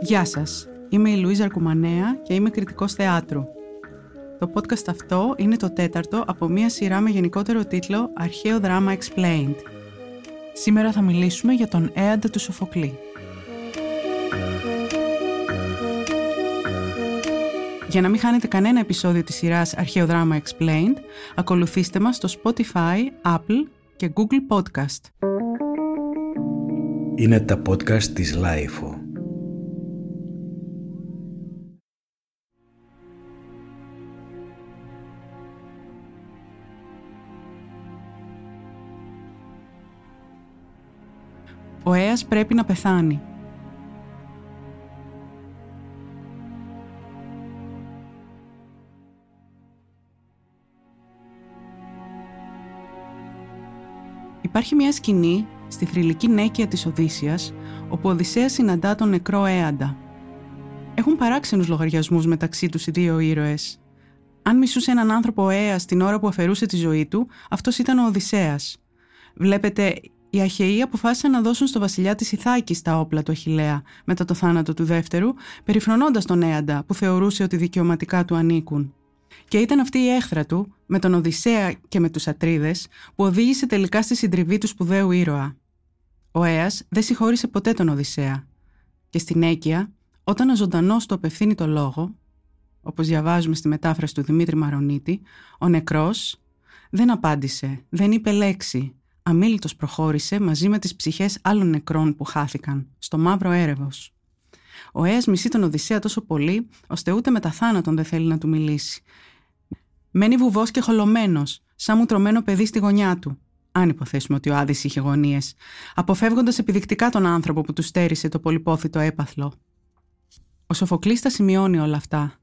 Γεια σας, είμαι η Λουίζα Αρκουμανέα και είμαι κριτικός θεάτρου. Το podcast αυτό είναι το τέταρτο από μία σειρά με γενικότερο τίτλο «Αρχαίο δράμα Explained». Σήμερα θα μιλήσουμε για τον Έαντα του Σοφοκλή. Για να μην χάνετε κανένα επεισόδιο της σειράς Αρχαίο δράμα Explained, ακολουθήστε μας στο Spotify, Apple και Google Podcast. Είναι τα podcast της Lifeo. Ο Έας πρέπει να πεθάνει. Υπάρχει μια σκηνή στη θρηλυκή νέκεια της Οδύσσιας όπου ο Οδυσσέας συναντά τον νεκρό Έαντα. Έχουν παράξενους λογαριασμούς μεταξύ τους οι δύο ήρωες. Αν μισούσε έναν άνθρωπο ο Έας την ώρα που αφαιρούσε τη ζωή του, αυτός ήταν ο Οδυσσέας. Βλέπετε, οι Αχαιοί αποφάσισαν να δώσουν στο βασιλιά της Ιθάκη τα όπλα του Αχηλέα μετά το θάνατο του δεύτερου, περιφρονώντας τον Έαντα που θεωρούσε ότι δικαιωματικά του ανήκουν. Και ήταν αυτή η έχθρα του, με τον Οδυσσέα και με τους Ατρίδες, που οδήγησε τελικά στη συντριβή του σπουδαίου ήρωα. Ο Αία δεν συγχώρησε ποτέ τον Οδυσσέα. Και στην Έκεια, όταν ο ζωντανός του απευθύνει το λόγο, όπως διαβάζουμε στη μετάφραση του Δημήτρη Μαρονίτη, ο νεκρός δεν απάντησε, δεν είπε λέξη, αμήλυτος προχώρησε μαζί με τις ψυχές άλλων νεκρών που χάθηκαν, στο μαύρο έρευος. Ο Έας μισεί τον Οδυσσέα τόσο πολύ, ώστε ούτε με τα θάνατον δεν θέλει να του μιλήσει. Μένει βουβός και χολωμένος, σαν μου τρωμένο παιδί στη γωνιά του. Αν υποθέσουμε ότι ο Άδης είχε γωνίες, αποφεύγοντας επιδεικτικά τον άνθρωπο που τους στέρισε το πολυπόθητο έπαθλο. Ο Σοφοκλής τα σημειώνει όλα αυτά.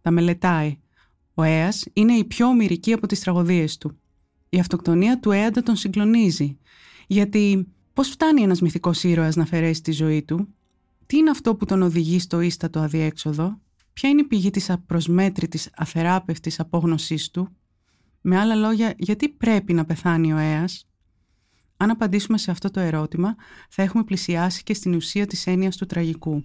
Τα μελετάει. Ο Έας είναι η πιο ομοιρική από τις τραγωδίες του. Η αυτοκτονία του Έαντα τον συγκλονίζει. Γιατί πώς φτάνει ένας μυθικός ήρωας να αφαιρέσει τη ζωή του, τι είναι αυτό που τον οδηγεί στο ίστατο αδιέξοδο, ποια είναι η πηγή της απροσμέτρητης αθεράπευτης απόγνωσής του, με άλλα λόγια, γιατί πρέπει να πεθάνει ο Έας; Αν απαντήσουμε σε αυτό το ερώτημα, θα έχουμε πλησιάσει και στην ουσία της έννοιας του τραγικού.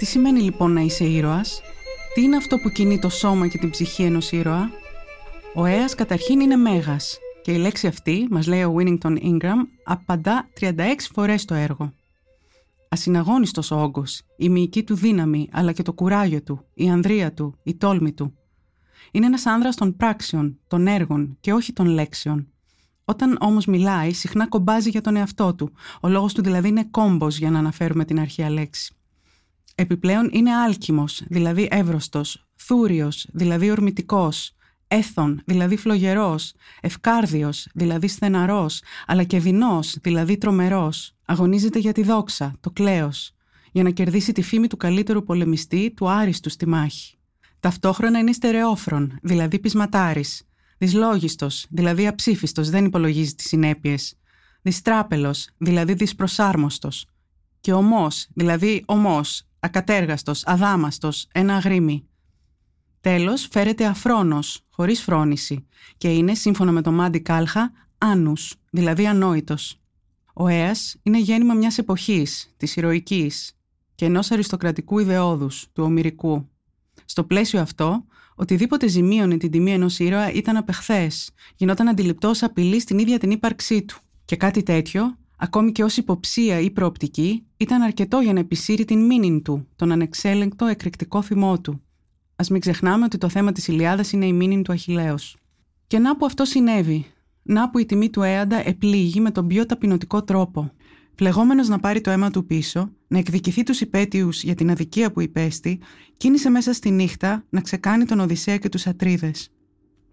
Τι σημαίνει λοιπόν να είσαι ήρωας; Τι είναι αυτό που κινεί το σώμα και την ψυχή ενός ήρωα; Ο Έας καταρχήν είναι μέγας και η λέξη αυτή, μας λέει ο Winnington Ingram, απαντά 36 φορές το έργο. Ασυναγώνιστος ο όγκος, η μυϊκή του δύναμη, αλλά και το κουράγιο του, η ανδρεία του, η τόλμη του. Είναι ένας άνδρας των πράξεων, των έργων και όχι των λέξεων. Όταν όμως μιλάει, συχνά κομπάζει για τον εαυτό του. Ο λόγος του δηλαδή είναι κόμπος για να αναφέρουμε την αρχαία λέξη. Επιπλέον είναι άλκημος, δηλαδή εύρωστος, θούριος, δηλαδή ορμητικός, έθον, δηλαδή φλογερός, ευκάρδιος, δηλαδή στεναρός, αλλά και δεινός, δηλαδή τρομερός. Αγωνίζεται για τη δόξα, το κλέος, για να κερδίσει τη φήμη του καλύτερου πολεμιστή, του άριστου στη μάχη. Ταυτόχρονα είναι στερεόφρον, δηλαδή πεισματάρης, δυσλόγιστος, δηλαδή αψήφιστος, δεν υπολογίζει τις συνέπειες, διστράπελος, δηλαδή δυσπροσάρμοστος, και ομός, δηλαδή ομός, ακατέργαστος, αδάμαστος, ένα αγρίμι. Τέλος, φέρεται αφρόνος, χωρίς φρόνηση και είναι, σύμφωνα με το Μάντι Κάλχα, άνους, δηλαδή ανόητος. Ο Έας είναι γέννημα μιας εποχής, της ηρωικής και ενός αριστοκρατικού ιδεόδους, του ομυρικού. Στο πλαίσιο αυτό, οτιδήποτε ζημίωνε την τιμή ενός ήρωα ήταν απεχθές, γινόταν αντιληπτός ως απειλής στην ίδια την ύπαρξή του. Και κάτι τέτοιο ακόμη και ως υποψία ή προοπτική, ήταν αρκετό για να επισύρει την μήνυν του, τον ανεξέλεγκτο εκρηκτικό θυμό του. Ας μην ξεχνάμε ότι το θέμα της Ηλιάδας είναι η μήνυν του Αχιλέως. Και να που αυτό συνέβη. Να που η τιμή του Έαντα επλήγει με τον πιο ταπεινωτικό τρόπο. Φλεγόμενος να πάρει το αίμα του πίσω, να εκδικηθεί τους υπέτειους για την αδικία που υπέστη, κίνησε μέσα στη νύχτα να ξεκάνει τον Οδυσσέα και τους Ατρίδες.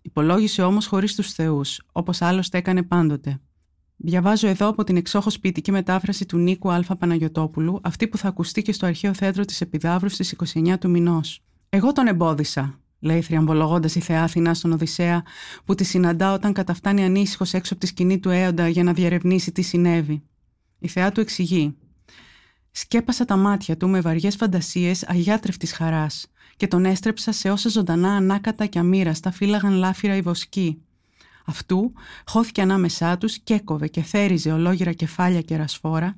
Υπολόγισε όμως χωρίς τους θεούς, όπως άλλωστε έκανε πάντοτε. Διαβάζω εδώ από την εξόχως ποιητική μετάφραση του Νίκου Α. Παναγιοτόπουλου, αυτή που θα ακουστεί και στο αρχαίο θέατρο της Επιδαύρου στι 29 του μηνός. Εγώ τον εμπόδισα, λέει θριαμβολογώντας η θεά Αθηνά στον Οδυσσέα, που τη συναντά όταν καταφτάνει ανήσυχος έξω από τη σκηνή του Έοντα για να διαρευνήσει τι συνέβη. Η θεά του εξηγεί. Σκέπασα τα μάτια του με βαριές φαντασίες αγιάτρευτης χαράς και τον έστρεψα σε όσα ζωντανά ανάκατα και αμήραστα φύλαγαν λάφυρα η βοσκή. Αυτού χώθηκε ανάμεσά τους και έκοβε και θέριζε ολόγυρα κεφάλια και ρασφόρα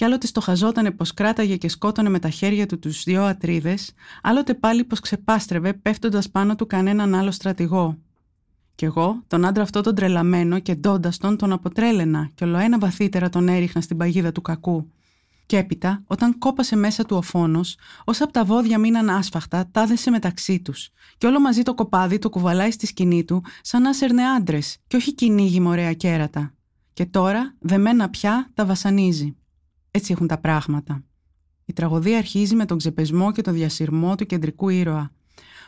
κι άλλοτε στοχαζότανε πως κράταγε και σκότωνε με τα χέρια του τους δυο ατρίδες, άλλοτε πάλι πως ξεπάστρευε πέφτοντας πάνω του κανέναν άλλο στρατηγό. Κι εγώ, τον άντρα αυτό τον τρελαμένο και ντώντα τον, τον αποτρέλαινα και ολοένα βαθύτερα τον έριχνα στην παγίδα του κακού. Και έπειτα, όταν κόπασε μέσα του ο φόνος, όσα από τα βόδια μείναν άσφαχτα, τάδεσε μεταξύ τους. Και όλο μαζί το κοπάδι το κουβαλάει στη σκηνή του, σαν να σέρνε άντρες, και όχι κυνήγι μωρέα κέρατα. Και τώρα, δεμένα πια, τα βασανίζει. Έτσι έχουν τα πράγματα. Η τραγωδία αρχίζει με τον ξεπεσμό και τον διασυρμό του κεντρικού ήρωα.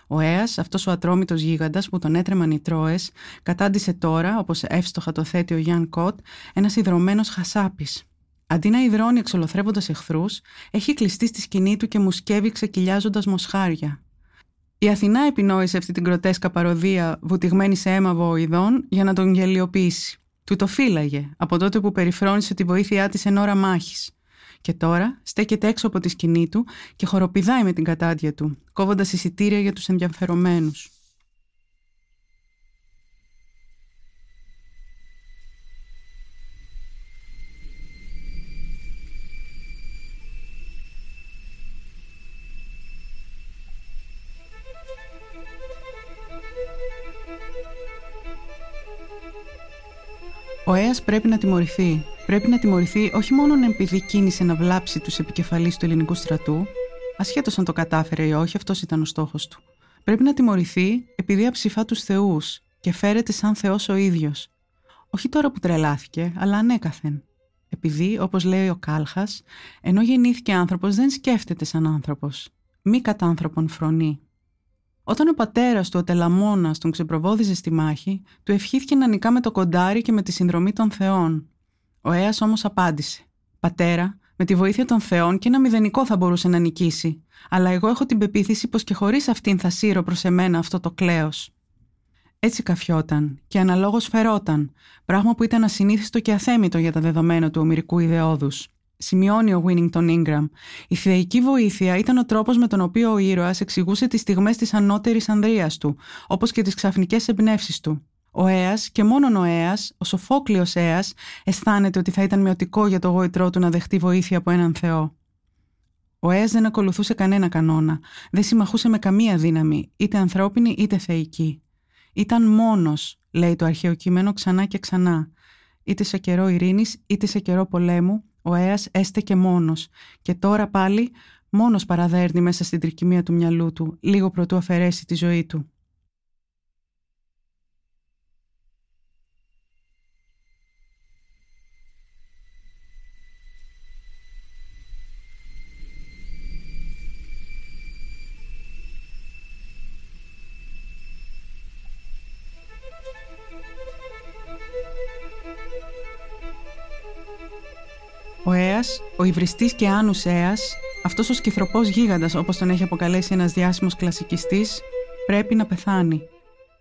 Ο Αία, αυτός ο ατρόμητος γίγαντας που τον έτρεμαν οι Τρόε, κατάντησε τώρα, όπως εύστοχα το θέτει ο Γιάν Κότ, ένας υδρωμένο χασάπης. Αντί να υδρώνει εξολοθρεύοντα εχθρούς, έχει κλειστεί στη σκηνή του και μουσκεύει ξεκυλιάζοντας μοσχάρια. Η Αθηνά επινόησε αυτή την κροτέσκα παροδία βουτυγμένη σε αίμα βοηδών για να τον γελιοποιήσει. Του το φύλαγε από τότε που περιφρόνησε τη βοήθειά της εν ώρα μάχης. Και τώρα στέκεται έξω από τη σκηνή του και χοροπηδάει με την κατάδια του, κόβοντας εισιτήρια για τους ενδιαφερομένους. Ο Έας πρέπει να τιμωρηθεί. Πρέπει να τιμωρηθεί όχι μόνο επειδή κίνησε να βλάψει τους επικεφαλείς του ελληνικού στρατού, ασχέτως αν το κατάφερε ή όχι, αυτός ήταν ο στόχος του. Πρέπει να τιμωρηθεί επειδή αψηφά τους θεούς και φέρεται σαν Θεός ο ίδιος. Όχι τώρα που τρελάθηκε, αλλά ανέκαθεν. Επειδή, όπως λέει ο Κάλχας, ενώ γεννήθηκε άνθρωπος, δεν σκέφτεται σαν άνθρωπος. Μη κατά άνθρωπον φρονεί. Όταν ο πατέρας του, ο Τελαμόνα, τον ξεπροβόδιζε στη μάχη, του ευχήθηκε να νικά με το κοντάρι και με τη συνδρομή των Θεών. Ο Αία όμως απάντησε: Πατέρα, με τη βοήθεια των Θεών και ένα μηδενικό θα μπορούσε να νικήσει. Αλλά εγώ έχω την πεποίθηση πως και χωρίς αυτήν θα σύρω προς εμένα αυτό το κλέος. Έτσι καφιόταν και αναλόγως φερόταν, πράγμα που ήταν ασυνήθιστο και αθέμητο για τα δεδομένα του ομυρικού ιδεώδους σημειώνει ο Winnington Ingram. Η θεϊκή βοήθεια ήταν ο τρόπος με τον οποίο ο ήρωας εξηγούσε τις στιγμές της ανώτερης ανδρείας του, όπως και τις ξαφνικές εμπνεύσεις του. Ο Αία και μόνον ο Αία, ο Σοφόκλειος Αία, αισθάνεται ότι θα ήταν μειωτικό για το γοητρό του να δεχτεί βοήθεια από έναν Θεό. Ο Αία δεν ακολουθούσε κανένα κανόνα, δεν συμμαχούσε με καμία δύναμη, είτε ανθρώπινη είτε θεϊκή. Ήταν μόνος, λέει το αρχαίο κείμενο ξανά και ξανά, είτε σε καιρό ειρήνης είτε σε καιρό πολέμου, ο Έας έστεκε μόνος και τώρα πάλι μόνος παραδέρνει μέσα στην τρικυμία του μυαλού του, λίγο προτού αφαιρέσει τη ζωή του. Ο Έας, ο υβριστής και άνους Έας, αυτός ο σκυθροπός γίγαντας όπως τον έχει αποκαλέσει ένας διάσημος κλασικιστής, πρέπει να πεθάνει.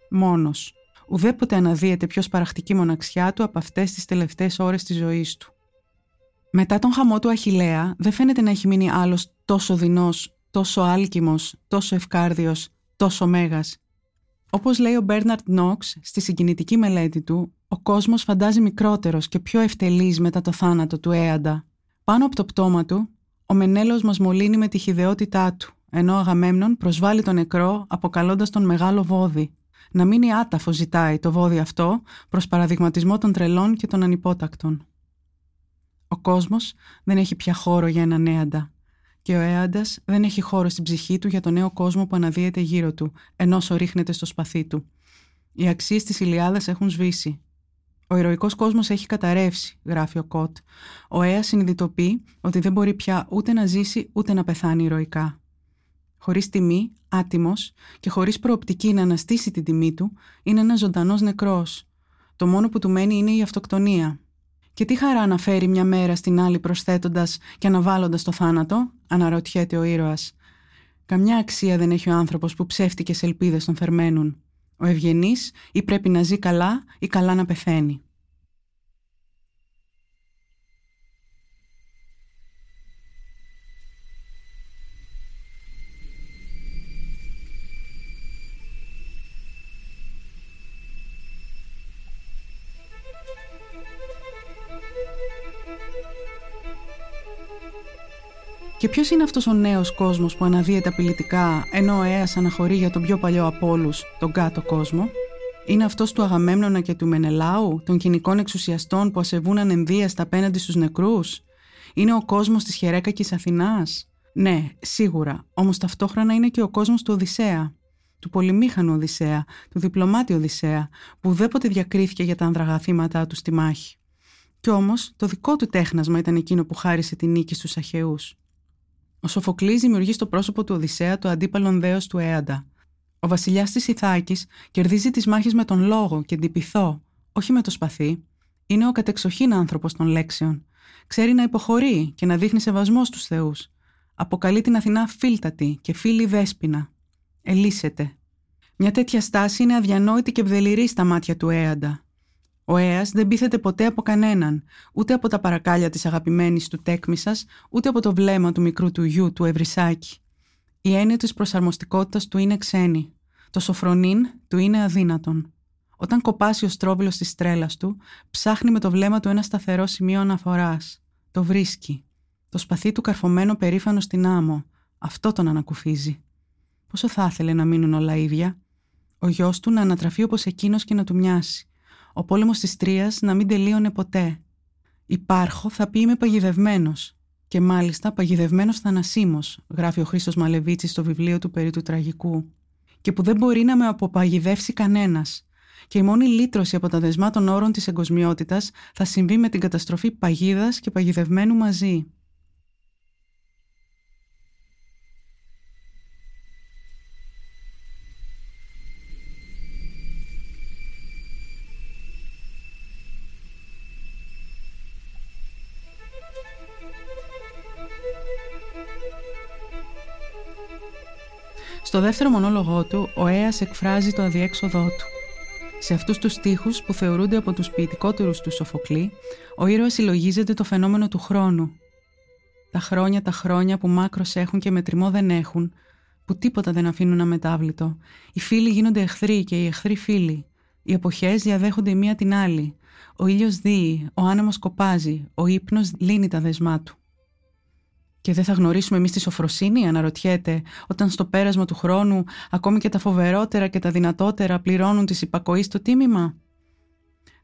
Μόνος. Ουδέποτε αναδύεται πιο σπαραχτική μοναξιά του από αυτές τις τελευταίες ώρες της ζωής του. Μετά τον χαμό του Αχιλέα, δεν φαίνεται να έχει μείνει άλλος τόσο δεινός, τόσο άλκημος, τόσο ευκάρδιος, τόσο μέγας. Όπως λέει ο Μπέρναρτ Νόξ στη συγκινητική μελέτη του, ο κόσμος φαντάζει μικρότερος και πιο ευτελής μετά το θάνατο του Έαντα. Πάνω από το πτώμα του, ο Μενέλος μας μολύνει με τη χιδεότητά του, ενώ ο Αγαμέμνον προσβάλλει τον νεκρό αποκαλώντας τον μεγάλο βόδι. Να μείνει άταφο ζητάει το βόδι αυτό προς παραδειγματισμό των τρελών και των ανυπότακτων. Ο κόσμος δεν έχει πια χώρο για έναν Έαντα και ο Έαντας δεν έχει χώρο στην ψυχή του για τον νέο κόσμο που αναδύεται γύρω του, ενώ ρίχνεται στο σπαθί του. Οι αξίες της Ιλιάδας έχουν σβήσει. Ο ηρωικός κόσμος έχει καταρρεύσει, γράφει ο Κότ. Ο Αία συνειδητοποιεί ότι δεν μπορεί πια ούτε να ζήσει ούτε να πεθάνει ηρωικά. Χωρίς τιμή, άτιμος και χωρίς προοπτική να αναστήσει την τιμή του, είναι ένας ζωντανός νεκρός. Το μόνο που του μένει είναι η αυτοκτονία. Και τι χαρά να φέρει μια μέρα στην άλλη προσθέτοντας και αναβάλλοντας το θάνατο, αναρωτιέται ο ήρωας. Καμιά αξία δεν έχει ο άνθρωπος που ψεύτικες ελπίδες τον φερμένουν. Ο ευγενής ή πρέπει να ζει καλά ή καλά να πεθαίνει. Και ποιος είναι αυτός ο νέος κόσμος που αναδύεται απειλητικά, ενώ ο Αία αναχωρεί για τον πιο παλιό από όλους, τον κάτω κόσμο; Είναι αυτός του Αγαμέμνονα και του Μενελάου, των κοινικών εξουσιαστών που ασεβούν ανενδίαστα απέναντι στους νεκρούς; Είναι ο κόσμος της χερέκακη Αθηνάς; Ναι, σίγουρα, όμως ταυτόχρονα είναι και ο κόσμος του Οδυσσέα. Του πολυμήχανου Οδυσσέα, του διπλωμάτη Οδυσσέα, που ουδέποτε διακρίθηκε για τα ανδραγαθήματά του στη μάχη. Κι όμως το δικό του τέχνασμα ήταν εκείνο που χάρισε τη νίκη στους Αχαιούς. Ο Σοφοκλής δημιουργεί στο πρόσωπο του Οδυσσέα το αντίπαλον δέος του Έαντα. Ο βασιλιάς της Ιθάκης κερδίζει τις μάχες με τον λόγο και την πυθό, όχι με το σπαθί. Είναι ο κατεξοχήν άνθρωπος των λέξεων. Ξέρει να υποχωρεί και να δείχνει σεβασμός στους θεούς. Αποκαλεί την Αθηνά φίλτατη και φίλη δέσπινα. Ελίσσεται. Μια τέτοια στάση είναι αδιανόητη και βδεληρή στα μάτια του Έαντα. Ο Έας δεν πείθεται ποτέ από κανέναν, ούτε από τα παρακάλια της αγαπημένης του τέκμησας, ούτε από το βλέμμα του μικρού του γιου του Ευρυσάκη. Η έννοια της προσαρμοστικότητας του είναι ξένη. Το σοφρονίν του είναι αδύνατον. Όταν κοπάσει ο στρόβιλος της τρέλας του, ψάχνει με το βλέμμα του ένα σταθερό σημείο αναφοράς. Το βρίσκει. Το σπαθί του καρφωμένο περήφανο στην άμμο. Αυτό τον ανακουφίζει. Πόσο θα ήθελε να μείνουν όλα ίδια; Ο γιος του να ανατραφεί όπως εκείνος και να του μοιάσει ο πόλεμος της Τρίας να μην τελείωνε ποτέ. Υπάρχω θα πει είμαι παγιδευμένος και μάλιστα παγιδευμένος θανασίμος, γράφει ο Χρήστος Μαλεβίτσης στο βιβλίο του περί του τραγικού και που δεν μπορεί να με αποπαγιδεύσει κανένας και η μόνη λύτρωση από τα δεσμά των όρων της εγκοσμιότητας θα συμβεί με την καταστροφή παγίδας και παγιδευμένου μαζί. Στο δεύτερο μονόλογό του, ο Έας εκφράζει το αδιέξοδό του. Σε αυτούς τους στίχους που θεωρούνται από τους ποιητικότερους του Σοφοκλή, ο ήρωας συλλογίζεται το φαινόμενο του χρόνου. Τα χρόνια, τα χρόνια που μάκρος έχουν και μετρημό δεν έχουν, που τίποτα δεν αφήνουν αμετάβλητο. Οι φίλοι γίνονται εχθροί και οι εχθροί φίλοι. Οι εποχές διαδέχονται η μία την άλλη. Ο ήλιος δίει, ο άνεμος κοπάζει, ο ύπνος λύνει τα δεσμά του. Και δεν θα γνωρίσουμε εμείς τη σοφροσύνη, αναρωτιέται, όταν στο πέρασμα του χρόνου ακόμη και τα φοβερότερα και τα δυνατότερα πληρώνουν τη υπακοής στο τίμημα;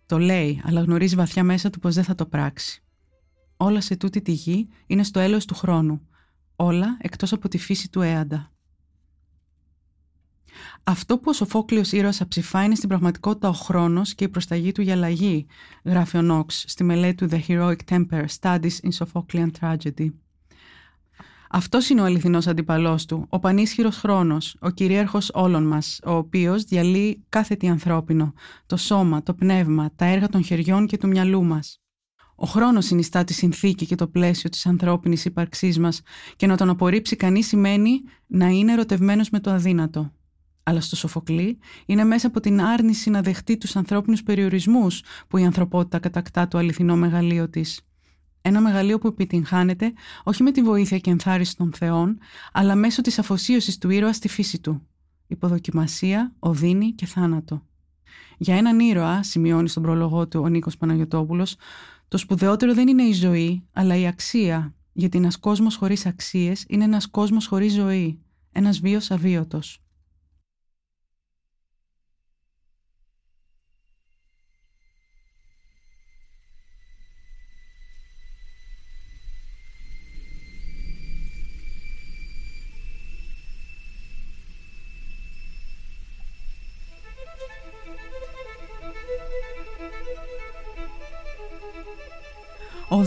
Το λέει, αλλά γνωρίζει βαθιά μέσα του πως δεν θα το πράξει. Όλα σε τούτη τη γη είναι στο έλεος του χρόνου. Όλα εκτός από τη φύση του έαντα. Αυτό που ο Σοφόκλειος ήρωας αψηφά είναι στην πραγματικότητα ο χρόνος και η προσταγή του για αλλαγή, γράφει ο Νόξ στη μελέτη του The Heroic Temper Studies in Sophoclean Tragedy. Αυτός είναι ο αληθινός αντίπαλό του, ο πανίσχυρος χρόνος, ο κυρίαρχος όλων μας, ο οποίος διαλύει κάθε τι ανθρώπινο, το σώμα, το πνεύμα, τα έργα των χεριών και του μυαλού μας. Ο χρόνος συνιστά τη συνθήκη και το πλαίσιο της ανθρώπινης ύπαρξής μας, και να τον απορρίψει κανείς σημαίνει να είναι ερωτευμένος με το αδύνατο. Αλλά στο Σοφοκλή είναι μέσα από την άρνηση να δεχτεί τους ανθρώπινους περιορισμούς που η ανθρωπότητα κατακτά το αληθινό μεγαλείο της. Ένα μεγαλείο που επιτυγχάνεται όχι με τη βοήθεια και ενθάρρυνση των θεών, αλλά μέσω της αφοσίωσης του ήρωα στη φύση του. Υποδοκιμασία, οδύνη και θάνατο. Για έναν ήρωα, σημειώνει στον πρόλογό του ο Νίκος Παναγιωτόπουλος, το σπουδαιότερο δεν είναι η ζωή, αλλά η αξία, γιατί ένας κόσμος χωρίς αξίες είναι ένας κόσμος χωρίς ζωή, ένας βίος αβίωτος.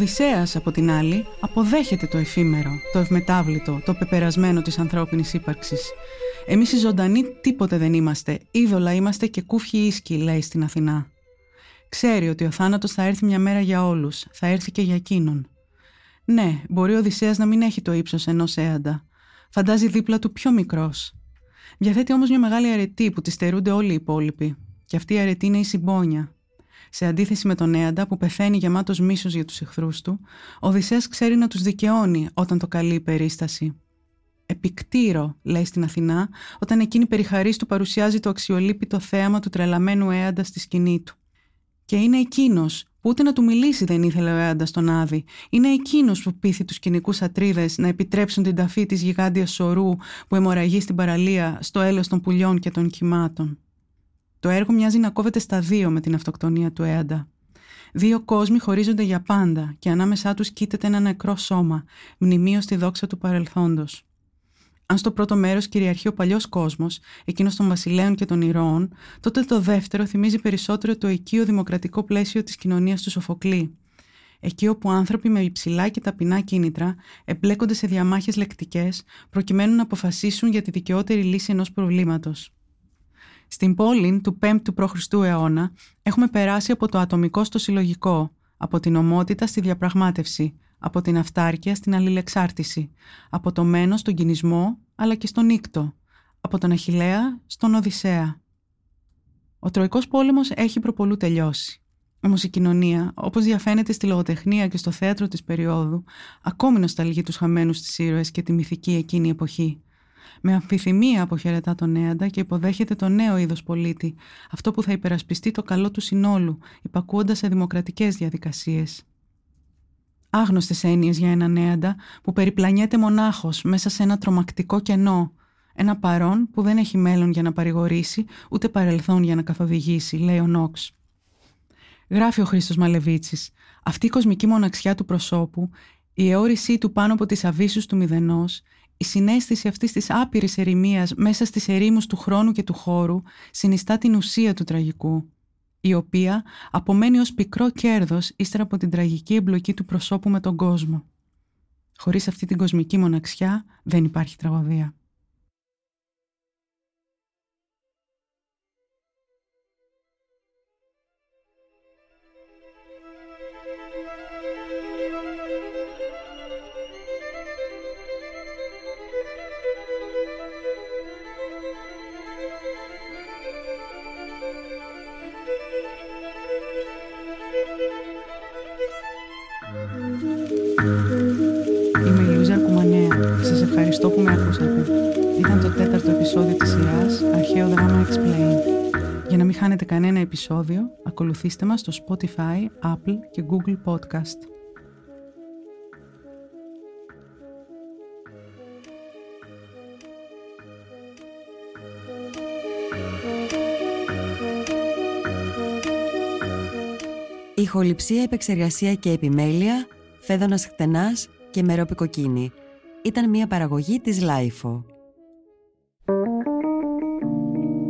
Οδυσσέας, από την άλλη, αποδέχεται το εφήμερο, το ευμετάβλητο, το πεπερασμένο της ανθρώπινης ύπαρξης. Εμείς οι ζωντανοί τίποτε δεν είμαστε, είδωλα είμαστε και κούφιοι ίσκοι, λέει στην Αθηνά. Ξέρει ότι ο θάνατος θα έρθει μια μέρα για όλους, θα έρθει και για εκείνον. Ναι, μπορεί ο Οδυσσέας να μην έχει το ύψος ενός έαντα. Φαντάζει δίπλα του πιο μικρός. Διαθέτει όμως μια μεγάλη αρετή που τη στερούνται όλοι οι υπόλοιποι. Και αυτή η αρετή είναι η συμπόνια. Σε αντίθεση με τον Έαντα που πεθαίνει γεμάτος μίσος για τους εχθρούς του, ο Οδυσσέας ξέρει να τους δικαιώνει όταν το καλεί η περίσταση. Επικτήρο, λέει στην Αθηνά, όταν εκείνη περιχαρής του παρουσιάζει το αξιολύπητο θέαμα του τρελαμένου Έαντα στη σκηνή του. Και είναι εκείνος που ούτε να του μιλήσει δεν ήθελε ο Έαντα στον Άδη. Είναι εκείνος που πείθει τους κοινικού ατρίδες να επιτρέψουν την ταφή της γιγάντιας σωρού που αιμορραγεί στην παραλία στο έλεος των πουλιών και των κυμάτων. Το έργο μοιάζει να κόβεται στα δύο με την αυτοκτονία του Έαντα. Δύο κόσμοι χωρίζονται για πάντα και ανάμεσά τους κοίταται ένα νεκρό σώμα, μνημείο στη δόξα του παρελθόντος. Αν στο πρώτο μέρος κυριαρχεί ο παλιός κόσμος, εκείνος των βασιλέων και των ηρώων, τότε το δεύτερο θυμίζει περισσότερο το οικείο δημοκρατικό πλαίσιο της κοινωνίας του Σοφοκλή. Εκεί όπου άνθρωποι με υψηλά και ταπεινά κίνητρα εμπλέκονται σε διαμάχες λεκτικές προκειμένου να αποφασίσουν για τη δικαιότερη λύση ενός προβλήματος. Στην πόλη του 5ου π.Χ. αιώνα έχουμε περάσει από το ατομικό στο συλλογικό, από την ομότητα στη διαπραγμάτευση, από την αυτάρκεια στην αλληλεξάρτηση, από το μένο στον κινησμό αλλά και στον νύκτο, από τον Αχιλέα στον Οδυσσέα. Ο Τροϊκός πόλεμος έχει προπολού τελειώσει. Όμως η κοινωνία, όπως διαφαίνεται στη λογοτεχνία και στο θέατρο της περίοδου, ακόμη νοσταλγεί τους χαμένους τη ήρωες και τη μυθική εκείνη εποχή. Με αμφιθυμία αποχαιρετά τον Έαντα και υποδέχεται το νέο είδος πολίτη, αυτό που θα υπερασπιστεί το καλό του συνόλου, υπακούοντας σε δημοκρατικές διαδικασίες. Άγνωστες έννοιες για έναν Έαντα που περιπλανιέται μονάχος μέσα σε ένα τρομακτικό κενό. Ένα παρόν που δεν έχει μέλλον για να παρηγορήσει, ούτε παρελθόν για να καθοδηγήσει, λέει ο Νόξ. Γράφει ο Χρήστος Μαλεβίτσης, αυτή η κοσμική μοναξιά του προσώπου, η αιώρησή του πάνω από τις αβύσους του μηδενός, η συνέστηση αυτής της άπειρης ερημίας μέσα στις ερήμους του χρόνου και του χώρου συνιστά την ουσία του τραγικού, η οποία απομένει ως πικρό κέρδος ύστερα από την τραγική εμπλοκή του προσώπου με τον κόσμο. Χωρίς αυτή την κοσμική μοναξιά δεν υπάρχει τραγωδία. Για να μην χάνετε κανένα επεισόδιο, ακολουθήστε μας στο Spotify, Apple και Google Podcast. Ηχοληψία, επεξεργασία και επιμέλεια, Φαίδωνας Κτενάς και Μερόπη Κοκκίνη ήταν μια παραγωγή της LiFO.